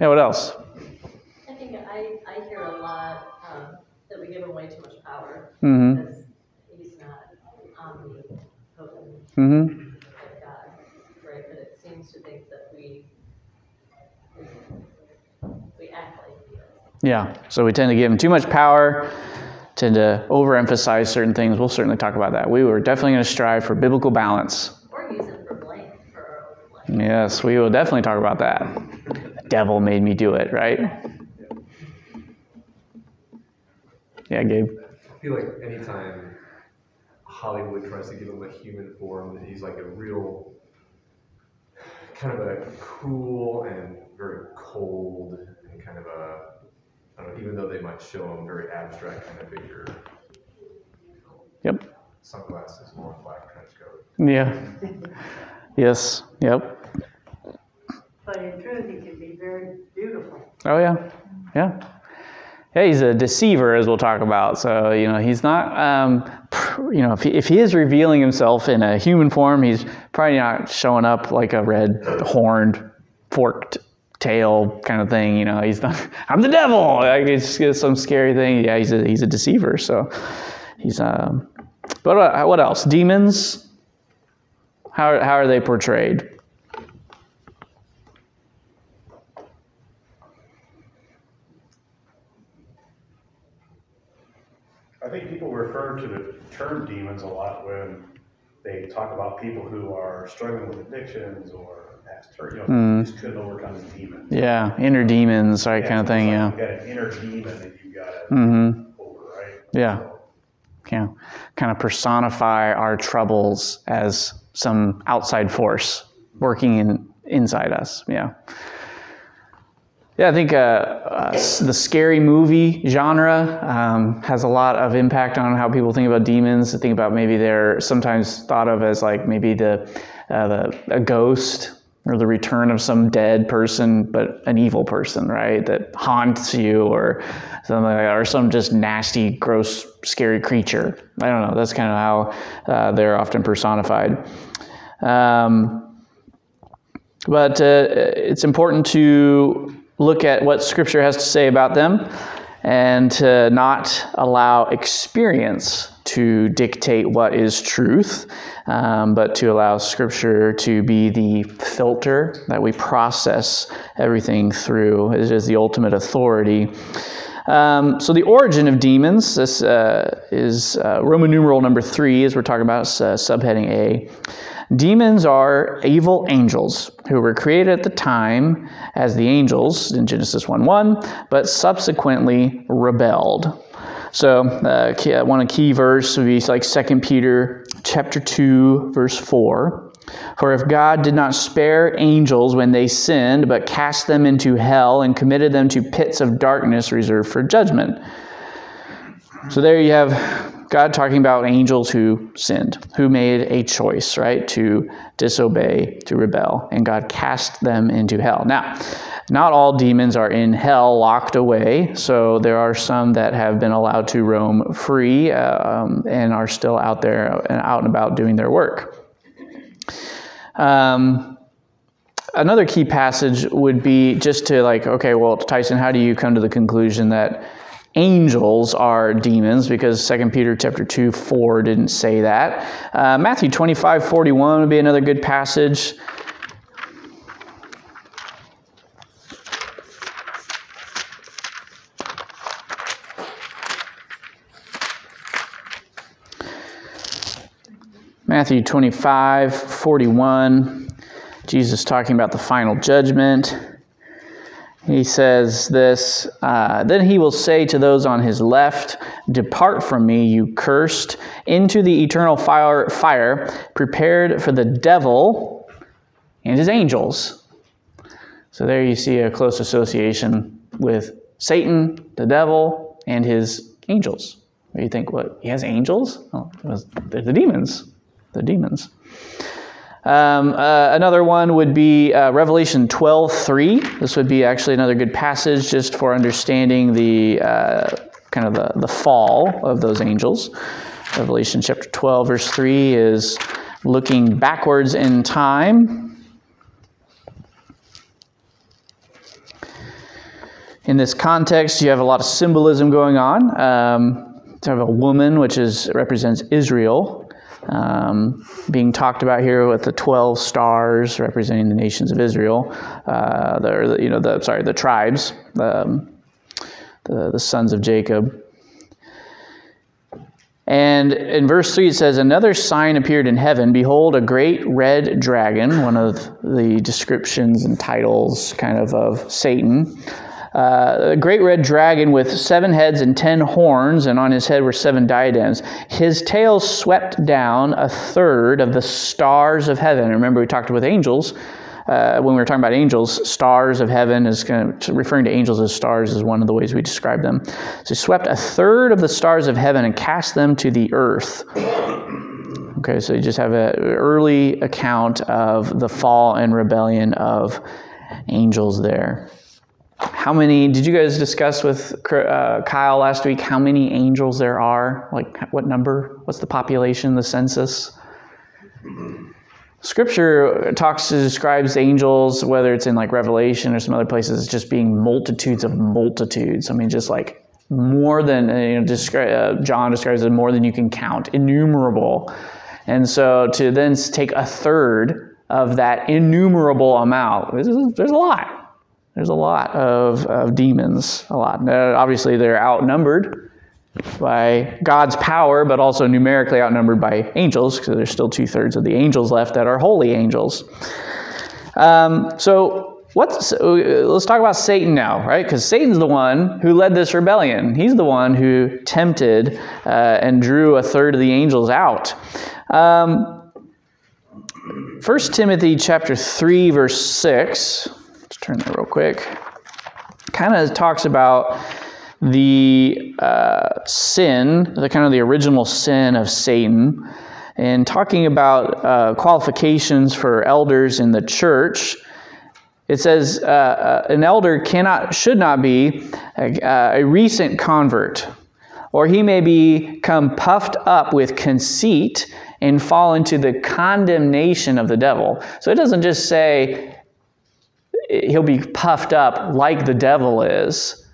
yeah, what else? I think I, I hear a lot um, that we give him way too much power Mm-hmm. because he's not omnipotent Mm-hmm. like God, right? But it seems to think that we we act like he is. Yeah. So we tend to give him too much power, tend to overemphasize certain things. We'll certainly talk about that. We were definitely going to strive for biblical balance. or use it for blame for blame. Yes, we will definitely talk about that. The devil made me do it, right? Yeah, Gabe. I feel like anytime Hollywood tries to give him a human form, that he's like a real kind of a cool and very cold and kind of a I don't know, even though they might show him very abstract kind of figure. Yep. Sunglasses, long black trench coat. Yeah. Yes. Yep. But in truth, he can be very beautiful. Oh yeah, yeah. Yeah, he's a deceiver, as we'll talk about. So you know, he's not. Um, you know, if he, if he is revealing himself in a human form, he's probably not showing up like a red horned, forked tail kind of thing. You know, he's not. I'm the devil. Like it's, it's some scary thing. Yeah, he's a he's a deceiver. So he's. Um, but what, what else? Demons. How how are they portrayed? I think people refer to the term demons a lot when they talk about people who are struggling with addictions or past hurt, you know, just couldn't overcome the demon. Yeah, inner demons, right, kind of thing. it's Yeah. You got an inner demon that you gotta Mm-hmm. over, right? Yeah. So, Yeah. Kind of personify our troubles as some outside force working in inside us. Yeah. Yeah, I think uh, uh, the scary movie genre um, has a lot of impact on how people think about demons. I think about maybe they're sometimes thought of as like maybe the, uh, the a ghost or the return of some dead person, but an evil person, right? That haunts you or something like that, or some just nasty, gross, scary creature. I don't know. That's kind of how uh, they're often personified. Um, but uh, it's important to look at what Scripture has to say about them and to not allow experience to dictate what is truth, um, but to allow Scripture to be the filter that we process everything through. It is the ultimate authority. Um, so the origin of demons, this uh, is uh, Roman numeral number three, as we're talking about, uh, subheading A. Demons are evil angels who were created at the time as the angels in Genesis 1 1, but subsequently rebelled. So, uh, uh, one key verse would be like 2 Peter chapter 2, verse 4. For if God did not spare angels when they sinned, but cast them into hell and committed them to pits of darkness reserved for judgment. So there you have God talking about angels who sinned, who made a choice, right, to disobey, to rebel, and God cast them into hell. Now, not all demons are in hell locked away, so there are some that have been allowed to roam free um, and are still out there and out and about doing their work. Um, another key passage would be just to like, okay, well, Tyson, how do you come to the conclusion that angels are demons? Because 2 Peter chapter 2, 4 didn't say that. Uh, Matthew 25, 41 would be another good passage. Matthew 25, 41. Jesus talking about the final judgment. He says this uh, Then he will say to those on his left, Depart from me, you cursed, into the eternal fire, fire prepared for the devil and his angels. So there you see a close association with Satan, the devil, and his angels. You think, what? He has angels? Oh, they're the demons. The demons. Um, uh, another one would be uh, Revelation 12 3. This would be actually another good passage just for understanding the uh, kind of the, the fall of those angels. Revelation chapter 12, verse 3 is looking backwards in time. In this context, you have a lot of symbolism going on. Um, you have a woman, which is represents Israel, um, being talked about here with the 12 stars representing the nations of Israel, uh, the, you know, the, sorry, the tribes, um, the, the sons of Jacob. And in verse 3, it says, Another sign appeared in heaven. Behold, a great red dragon, one of the descriptions and titles kind of of Satan. Uh, a great red dragon with seven heads and ten horns, and on his head were seven diadems. His tail swept down a third of the stars of heaven. Remember, we talked with angels. Uh, when we were talking about angels, stars of heaven is kind of referring to angels as stars is one of the ways we describe them. So he swept a third of the stars of heaven and cast them to the earth. Okay, so you just have an early account of the fall and rebellion of angels there. How many did you guys discuss with uh, Kyle last week how many angels there are? Like what number? What's the population, the census? Scripture talks describes angels, whether it's in like Revelation or some other places, just being multitudes of multitudes. I mean, just like more than you know, descri- uh, John describes it more than you can count, innumerable. And so to then take a third of that innumerable amount, there's a lot. There's a lot of, of demons, a lot. Now, obviously, they're outnumbered by God's power, but also numerically outnumbered by angels, because there's still two thirds of the angels left that are holy angels. Um, so, what's, let's talk about Satan now, right? Because Satan's the one who led this rebellion. He's the one who tempted uh, and drew a third of the angels out. Um, 1 Timothy chapter 3, verse 6 turn there real quick. Kind of talks about the uh, sin, the kind of the original sin of Satan, and talking about uh, qualifications for elders in the church. It says uh, uh an elder cannot, should not be a, a recent convert, or he may become puffed up with conceit and fall into the condemnation of the devil. So it doesn't just say he'll be puffed up like the devil is.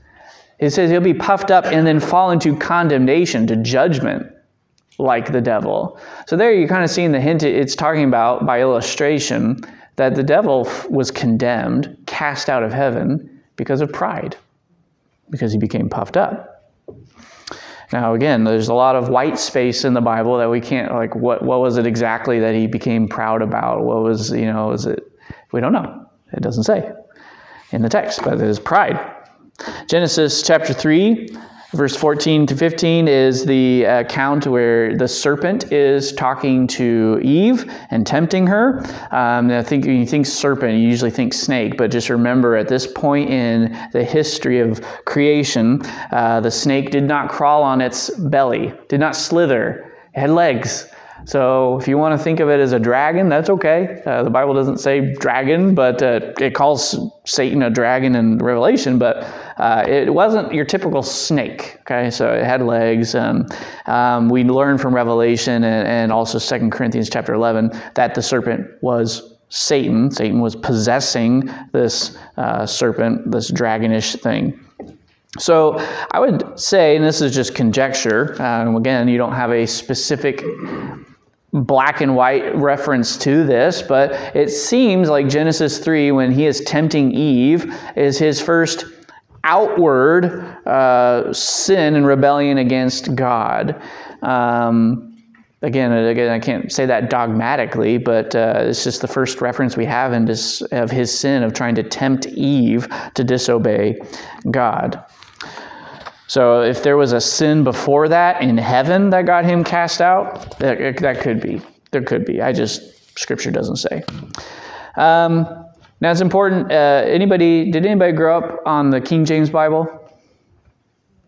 It says he'll be puffed up and then fall into condemnation, to judgment, like the devil. So there you're kind of seeing the hint it's talking about by illustration that the devil was condemned, cast out of heaven because of pride, because he became puffed up. Now, again, there's a lot of white space in the Bible that we can't, like, what, what was it exactly that he became proud about? What was, you know, is it, we don't know. It doesn't say in the text, but it is pride. Genesis chapter 3, verse 14 to 15 is the account where the serpent is talking to Eve and tempting her. Um, I think when you think serpent, you usually think snake, but just remember at this point in the history of creation, uh, the snake did not crawl on its belly, did not slither, it had legs. So if you want to think of it as a dragon, that's okay. Uh, the Bible doesn't say dragon, but uh, it calls Satan a dragon in Revelation, but uh, it wasn't your typical snake. Okay, so it had legs. And um, we learn from Revelation and, and also Second Corinthians chapter 11 that the serpent was Satan. Satan was possessing this uh, serpent, this dragonish thing. So I would say, and this is just conjecture, um, again, you don't have a specific black and white reference to this, but it seems like Genesis 3, when he is tempting Eve, is his first outward uh, sin and rebellion against God. Um, again, again, I can't say that dogmatically, but uh, it's just the first reference we have in this, of his sin of trying to tempt Eve to disobey God. So if there was a sin before that in heaven that got him cast out, that, that could be. There could be. I just, scripture doesn't say. Um, now it's important. Uh, anybody, did anybody grow up on the King James Bible?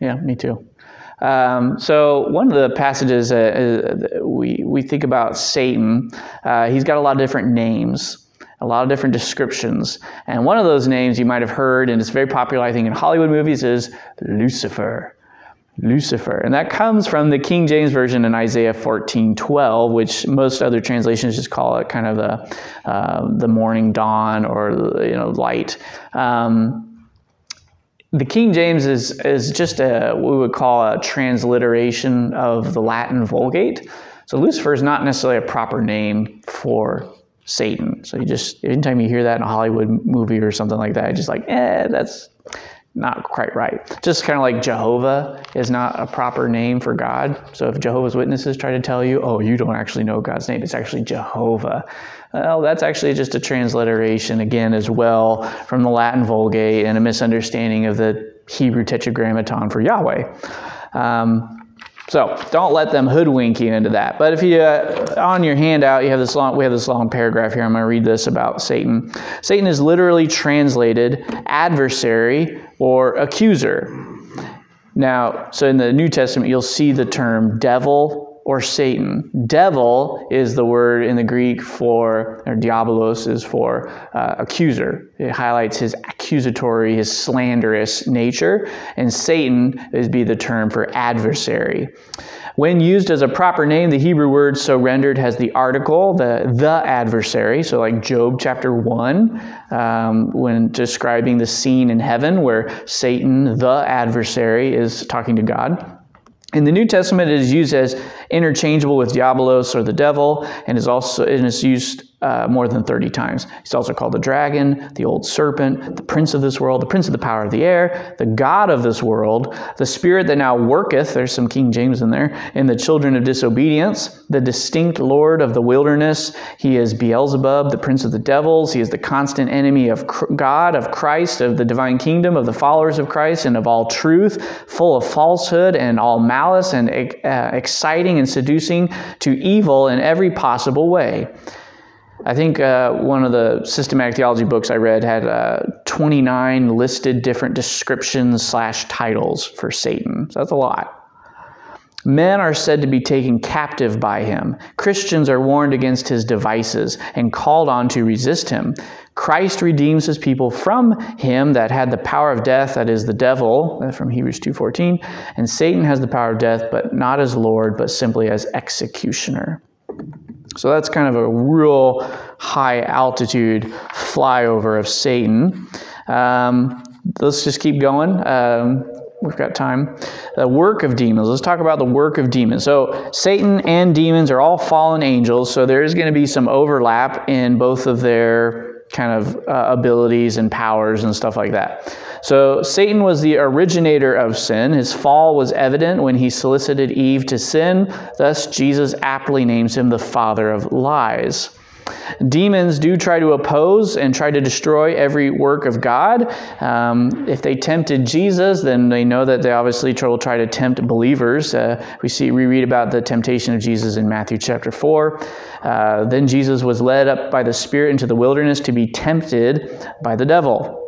Yeah, me too. Um, so one of the passages uh, we we think about Satan, uh, he's got a lot of different names a lot of different descriptions. And one of those names you might have heard, and it's very popular, I think, in Hollywood movies, is Lucifer. Lucifer. And that comes from the King James Version in Isaiah 14 12, which most other translations just call it kind of the, uh, the morning dawn or you know light. Um, the King James is, is just a, what we would call a transliteration of the Latin Vulgate. So Lucifer is not necessarily a proper name for Satan. So you just anytime you hear that in a Hollywood movie or something like that, just like, eh, that's not quite right. Just kind of like Jehovah is not a proper name for God. So if Jehovah's Witnesses try to tell you, oh, you don't actually know God's name, it's actually Jehovah. Well, that's actually just a transliteration again as well from the Latin Vulgate and a misunderstanding of the Hebrew Tetragrammaton for Yahweh. Um, so don't let them hoodwink you into that. But if you uh, on your handout you have this long we have this long paragraph here. I'm going to read this about Satan. Satan is literally translated adversary or accuser. Now, so in the New Testament you'll see the term devil or Satan. Devil is the word in the Greek for, or diabolos is for uh, accuser. It highlights his accusatory, his slanderous nature, and Satan is be the term for adversary. When used as a proper name, the Hebrew word so rendered has the article, the the adversary. So, like Job chapter one, um, when describing the scene in heaven where Satan, the adversary, is talking to God. In the New Testament, it is used as interchangeable with diabolos or the devil, and is also and is used uh, more than 30 times. He's also called the dragon, the old serpent, the prince of this world, the prince of the power of the air, the God of this world, the spirit that now worketh, there's some King James in there, in the children of disobedience, the distinct Lord of the wilderness. He is Beelzebub, the prince of the devils. He is the constant enemy of God, of Christ, of the divine kingdom, of the followers of Christ, and of all truth, full of falsehood and all malice, and uh, exciting and seducing to evil in every possible way. I think uh, one of the systematic theology books I read had uh, 29 listed different descriptions slash titles for Satan. So that's a lot. Men are said to be taken captive by him. Christians are warned against his devices and called on to resist him. Christ redeems his people from him that had the power of death, that is the devil, uh, from Hebrews 2:14, and Satan has the power of death, but not as Lord, but simply as executioner. So that's kind of a real high altitude flyover of Satan. Um, let's just keep going. Um, we've got time. The work of demons. Let's talk about the work of demons. So, Satan and demons are all fallen angels, so there is going to be some overlap in both of their kind of uh, abilities and powers and stuff like that. So Satan was the originator of sin. His fall was evident when he solicited Eve to sin. Thus, Jesus aptly names him the father of lies. Demons do try to oppose and try to destroy every work of God. Um, if they tempted Jesus, then they know that they obviously will try to tempt believers. Uh, we see we read about the temptation of Jesus in Matthew chapter four. Uh, then Jesus was led up by the Spirit into the wilderness to be tempted by the devil.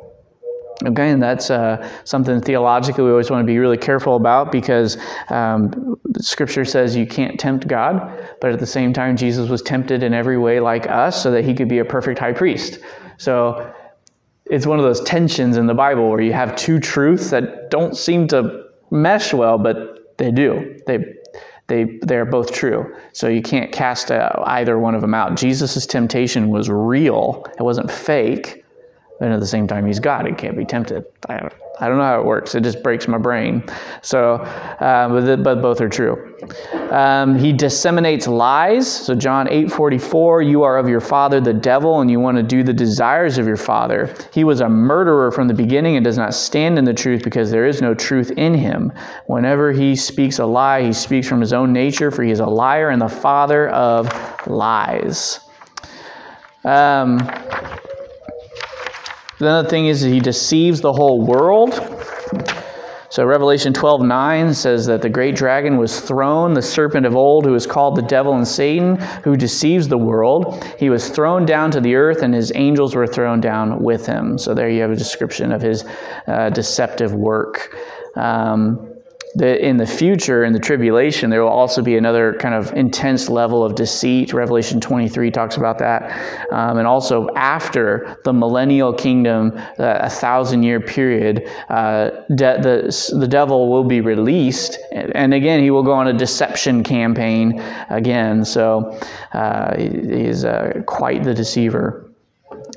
And that's uh, something theologically we always want to be really careful about because um, Scripture says you can't tempt God, but at the same time, Jesus was tempted in every way like us so that he could be a perfect high priest. So it's one of those tensions in the Bible where you have two truths that don't seem to mesh well, but they do. They they they're both true. So you can't cast uh, either one of them out. Jesus' temptation was real; it wasn't fake and at the same time he's God. He can't be tempted. I don't, I don't know how it works. It just breaks my brain. So, uh, but, the, but both are true. Um, he disseminates lies. So John 8 44, you are of your father the devil, and you want to do the desires of your father. He was a murderer from the beginning and does not stand in the truth because there is no truth in him. Whenever he speaks a lie, he speaks from his own nature, for he is a liar and the father of lies. Um, Another thing is he deceives the whole world. So Revelation 12 9 says that the great dragon was thrown, the serpent of old, who is called the devil and Satan, who deceives the world. He was thrown down to the earth, and his angels were thrown down with him. So there you have a description of his uh, deceptive work. Um, that in the future, in the tribulation, there will also be another kind of intense level of deceit. Revelation 23 talks about that. Um, and also after the millennial kingdom, uh, a thousand year period, uh, de- the, the devil will be released. And again, he will go on a deception campaign again. So uh, he is uh, quite the deceiver.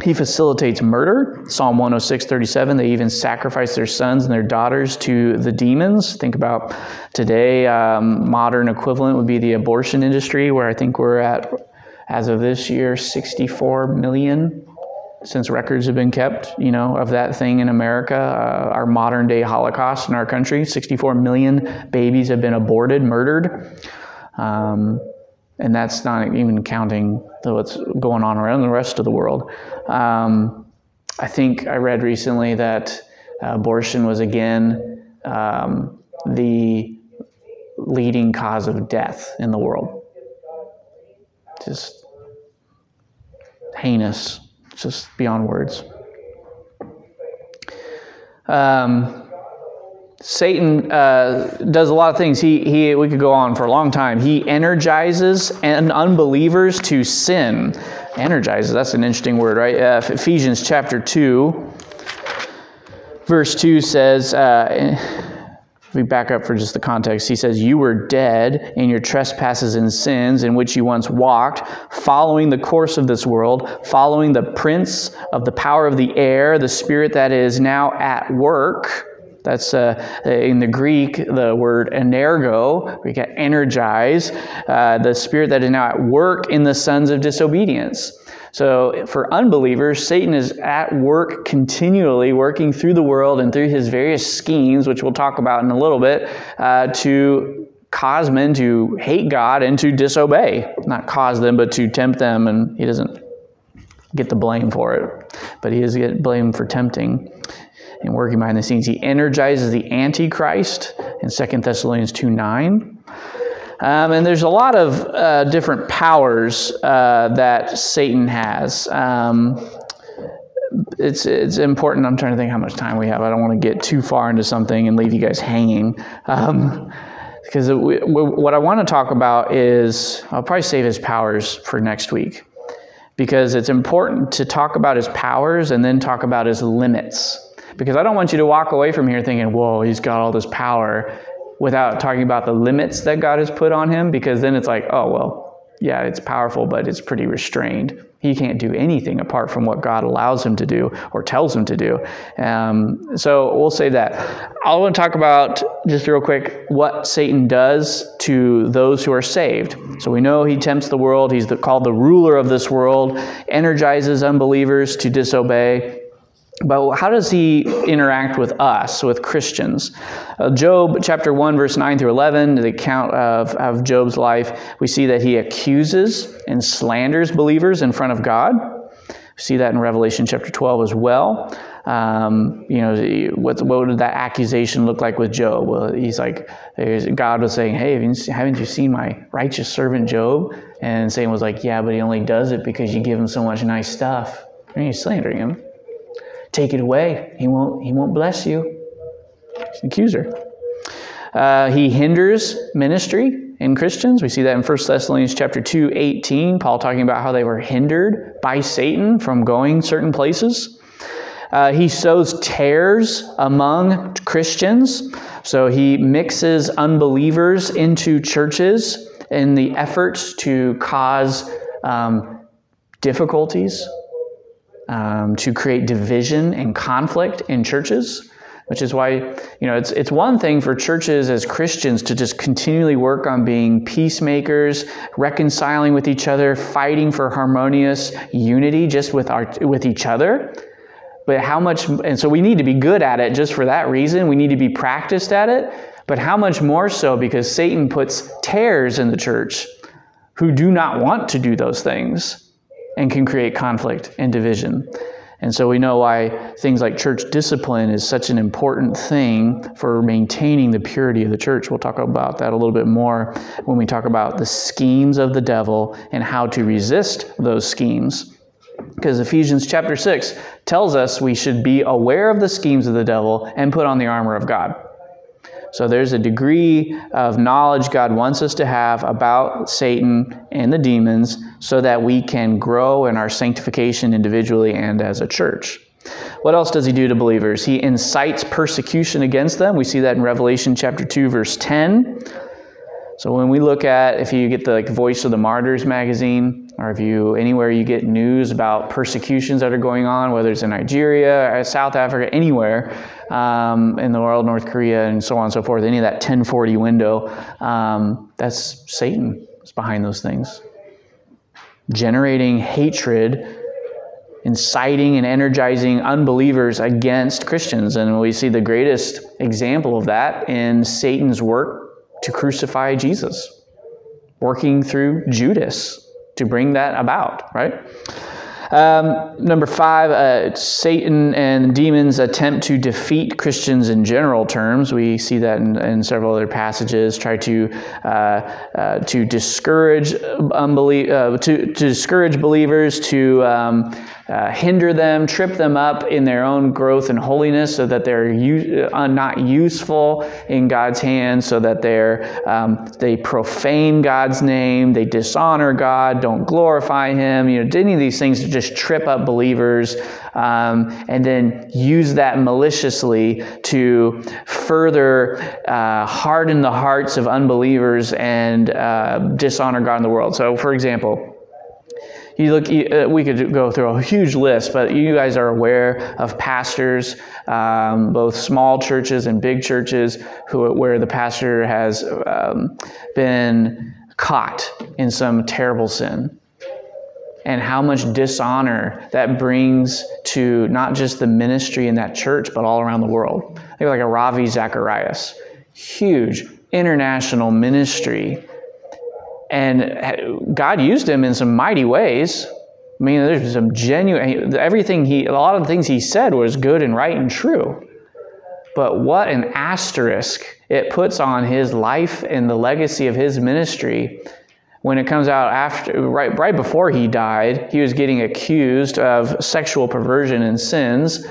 He facilitates murder. Psalm 106, 37. They even sacrifice their sons and their daughters to the demons. Think about today, um, modern equivalent would be the abortion industry, where I think we're at, as of this year, 64 million since records have been kept, you know, of that thing in America, uh, our modern day Holocaust in our country. 64 million babies have been aborted, murdered. Um, and that's not even counting what's going on around the rest of the world. Um, I think I read recently that abortion was again um, the leading cause of death in the world. Just heinous, just beyond words. Um, Satan uh, does a lot of things. He, he, we could go on for a long time. He energizes and unbelievers to sin. Energizes, that's an interesting word, right? Uh, Ephesians chapter 2, verse 2 says, uh, we back up for just the context, he says, You were dead in your trespasses and sins in which you once walked, following the course of this world, following the prince of the power of the air, the spirit that is now at work. That's uh, in the Greek, the word energo. We get energize, uh, the spirit that is now at work in the sons of disobedience. So, for unbelievers, Satan is at work continually, working through the world and through his various schemes, which we'll talk about in a little bit, uh, to cause men to hate God and to disobey. Not cause them, but to tempt them, and he doesn't get the blame for it, but he is get blamed for tempting and working behind the scenes. He energizes the Antichrist in 2 Thessalonians 2 9. Um, and there's a lot of uh, different powers uh, that Satan has. Um, it's it's important. I'm trying to think how much time we have. I don't want to get too far into something and leave you guys hanging. Um, because we, what I want to talk about is I'll probably save his powers for next week because it's important to talk about his powers and then talk about his limits. Because I don't want you to walk away from here thinking, whoa, he's got all this power without talking about the limits that God has put on him, because then it's like, oh, well, yeah, it's powerful, but it's pretty restrained. He can't do anything apart from what God allows him to do or tells him to do. Um, so we'll say that. I want to talk about, just real quick, what Satan does to those who are saved. So we know he tempts the world, he's the, called the ruler of this world, energizes unbelievers to disobey. But how does he interact with us, with Christians? Uh, Job chapter 1, verse 9 through 11, the account of, of Job's life, we see that he accuses and slanders believers in front of God. We see that in Revelation chapter 12 as well. Um, you know, what, what did that accusation look like with Job? Well, he's like, God was saying, Hey, haven't you seen my righteous servant Job? And Satan was like, Yeah, but he only does it because you give him so much nice stuff. And he's slandering him take it away. He won't, he won't bless you. He's an accuser. Uh, he hinders ministry in Christians. We see that in 1 Thessalonians chapter 2, 18, Paul talking about how they were hindered by Satan from going certain places. Uh, he sows tares among Christians. So he mixes unbelievers into churches in the efforts to cause um, difficulties um, to create division and conflict in churches, which is why you know it's it's one thing for churches as Christians to just continually work on being peacemakers, reconciling with each other, fighting for harmonious unity just with our with each other. But how much and so we need to be good at it just for that reason. We need to be practiced at it. But how much more so because Satan puts tares in the church who do not want to do those things and can create conflict and division. And so we know why things like church discipline is such an important thing for maintaining the purity of the church. We'll talk about that a little bit more when we talk about the schemes of the devil and how to resist those schemes. Because Ephesians chapter 6 tells us we should be aware of the schemes of the devil and put on the armor of God. So there's a degree of knowledge God wants us to have about Satan and the demons so that we can grow in our sanctification individually and as a church. What else does he do to believers? He incites persecution against them. We see that in Revelation chapter 2 verse 10. So when we look at if you get the like Voice of the Martyrs magazine or if you anywhere you get news about persecutions that are going on, whether it's in Nigeria, South Africa, anywhere, um, in the world, North Korea, and so on and so forth, any of that 1040 window, um, that's Satan is behind those things. Generating hatred, inciting and energizing unbelievers against Christians. And we see the greatest example of that in Satan's work to crucify Jesus, working through Judas to bring that about, right? Um, number five, uh, Satan and demons attempt to defeat Christians in general terms. We see that in, in several other passages. Try to uh, uh, to discourage unbelief, uh, to, to discourage believers, to um, uh, hinder them, trip them up in their own growth and holiness, so that they're u- uh, not useful in God's hands, so that they're um, they profane God's name, they dishonor God, don't glorify Him. You know, any of these things to just trip up believers, um, and then use that maliciously to further uh, harden the hearts of unbelievers and uh, dishonor God in the world. So, for example you look uh, we could go through a huge list but you guys are aware of pastors um, both small churches and big churches who where the pastor has um, been caught in some terrible sin. And how much dishonor that brings to not just the ministry in that church but all around the world. Think like a ravi zacharias. Huge international ministry and uh, God used him in some mighty ways. I mean, there's some genuine, everything he, a lot of the things he said was good and right and true. But what an asterisk it puts on his life and the legacy of his ministry when it comes out after, right, right before he died, he was getting accused of sexual perversion and sins.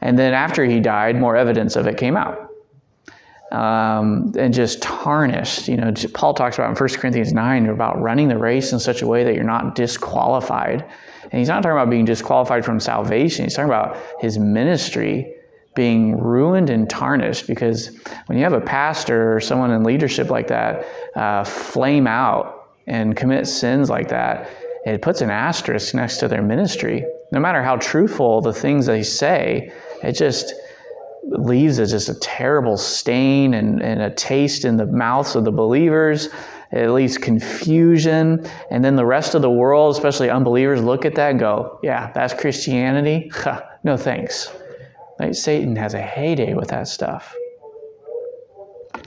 And then after he died, more evidence of it came out um, and just tarnished. You know, Paul talks about in 1 Corinthians 9 about running the race in such a way that you're not disqualified. And he's not talking about being disqualified from salvation, he's talking about his ministry being ruined and tarnished because when you have a pastor or someone in leadership like that uh, flame out and commit sins like that, it puts an asterisk next to their ministry. No matter how truthful the things they say, it just leaves as just a terrible stain and, and a taste in the mouths of the believers. It leaves confusion. And then the rest of the world, especially unbelievers, look at that and go, yeah, that's Christianity? no thanks. Like, Satan has a heyday with that stuff.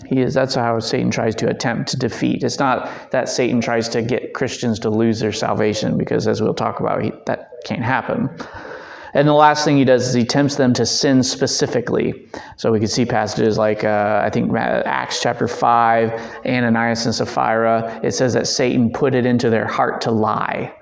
He is, that's how Satan tries to attempt to defeat. It's not that Satan tries to get Christians to lose their salvation, because as we'll talk about, he, that can't happen. And the last thing he does is he tempts them to sin specifically. So we can see passages like, uh, I think, Acts chapter 5, Ananias and Sapphira. It says that Satan put it into their heart to lie.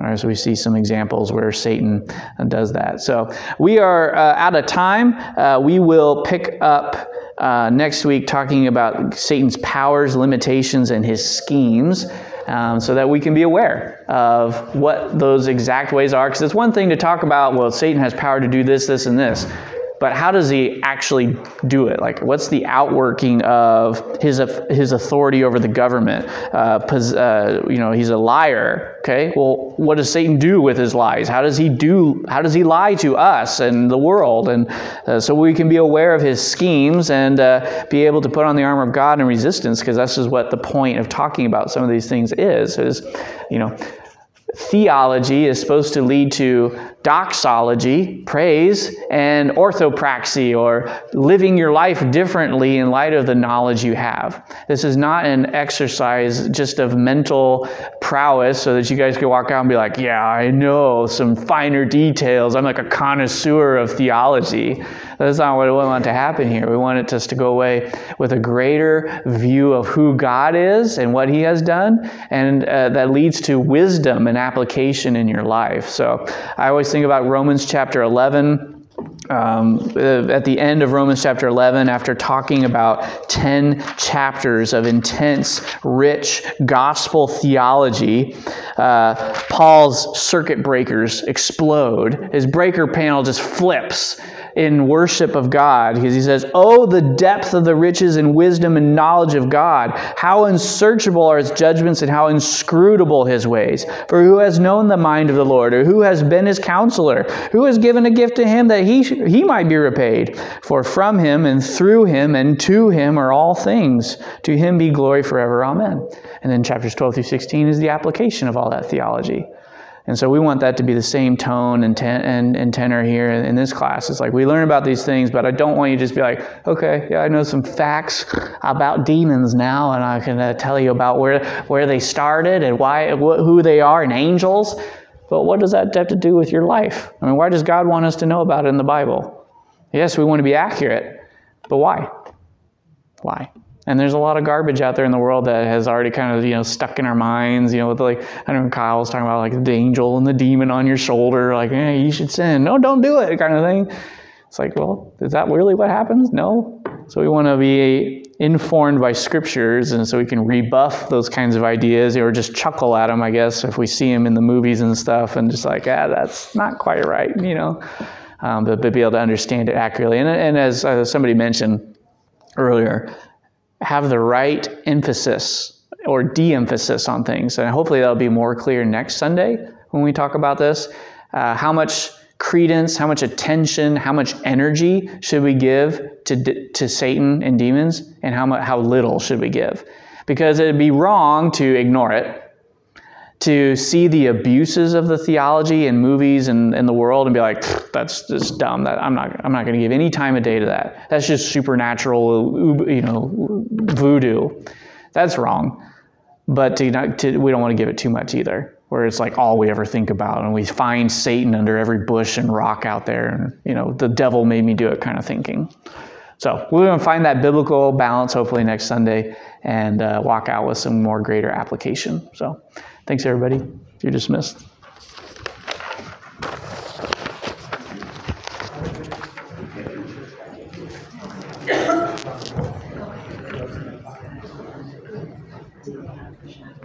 All right, so we see some examples where Satan does that. So we are uh, out of time. Uh, we will pick up uh, next week talking about Satan's powers, limitations, and his schemes um, so that we can be aware of what those exact ways are. Because it's one thing to talk about, well, Satan has power to do this, this, and this but how does he actually do it? Like, what's the outworking of his his authority over the government? Uh, uh, you know, he's a liar. Okay, well, what does Satan do with his lies? How does he do? How does he lie to us and the world? And uh, so we can be aware of his schemes and uh, be able to put on the armor of God and resistance, because this is what the point of talking about some of these things is. Is you know theology is supposed to lead to doxology, praise, and orthopraxy, or living your life differently in light of the knowledge you have. This is not an exercise just of mental prowess so that you guys can walk out and be like, yeah, I know some finer details. I'm like a connoisseur of theology. That's not what we want to happen here. We want it just to go away with a greater view of who God is and what He has done, and uh, that leads to wisdom and application in your life. So I always think about Romans chapter 11. Um, at the end of Romans chapter 11, after talking about 10 chapters of intense, rich gospel theology, uh, Paul's circuit breakers explode. His breaker panel just flips in worship of God because he says, Oh, the depth of the riches and wisdom and knowledge of God! How unsearchable are his judgments and how inscrutable his ways! For who has known the mind of the Lord, or who has been his counselor? Who has given a gift to him that he, he might be repaid? For from him and through him and to him are all things. To him be glory forever. Amen. And then chapters 12 through 16 is the application of all that theology. And so we want that to be the same tone and, ten, and, and tenor here in, this class. It's like we learn about these things, but I don't want you to just be like, okay, yeah, I know some facts about demons now, and I can uh, tell you about where, where they started and why, wh- who they are, and angels. But what does that have to do with your life? I mean, why does God want us to know about it in the Bible? Yes, we want to be accurate, but why? Why? And there's a lot of garbage out there in the world that has already kind of, you know, stuck in our minds, you know, with like, I don't know, Kyle was talking about like the angel and the demon on your shoulder, like, hey, you should sin. No, don't do it, kind of thing. It's like, well, is that really what happens? No. So we want to be informed by scriptures, and so we can rebuff those kinds of ideas, or just chuckle at them, I guess, if we see them in the movies and stuff, and just like, ah, that's not quite right, you know. Um, but, but be able to understand it accurately. And, and as uh, somebody mentioned earlier, have the right emphasis or de-emphasis on things, and hopefully that'll be more clear next Sunday when we talk about this. Uh, how much credence, how much attention, how much energy should we give to, to Satan and demons, and how, much, how little should we give? Because it'd be wrong to ignore it, to see the abuses of the theology in movies and in the world and be like, that's just dumb. That I'm not, I'm not going to give any time of day to that. That's just supernatural, you know, voodoo. That's wrong. But to, not, to, we don't want to give it too much either where it's like all we ever think about and we find satan under every bush and rock out there and you know the devil made me do it kind of thinking so we're going to find that biblical balance hopefully next sunday and uh, walk out with some more greater application so thanks everybody. You're dismissed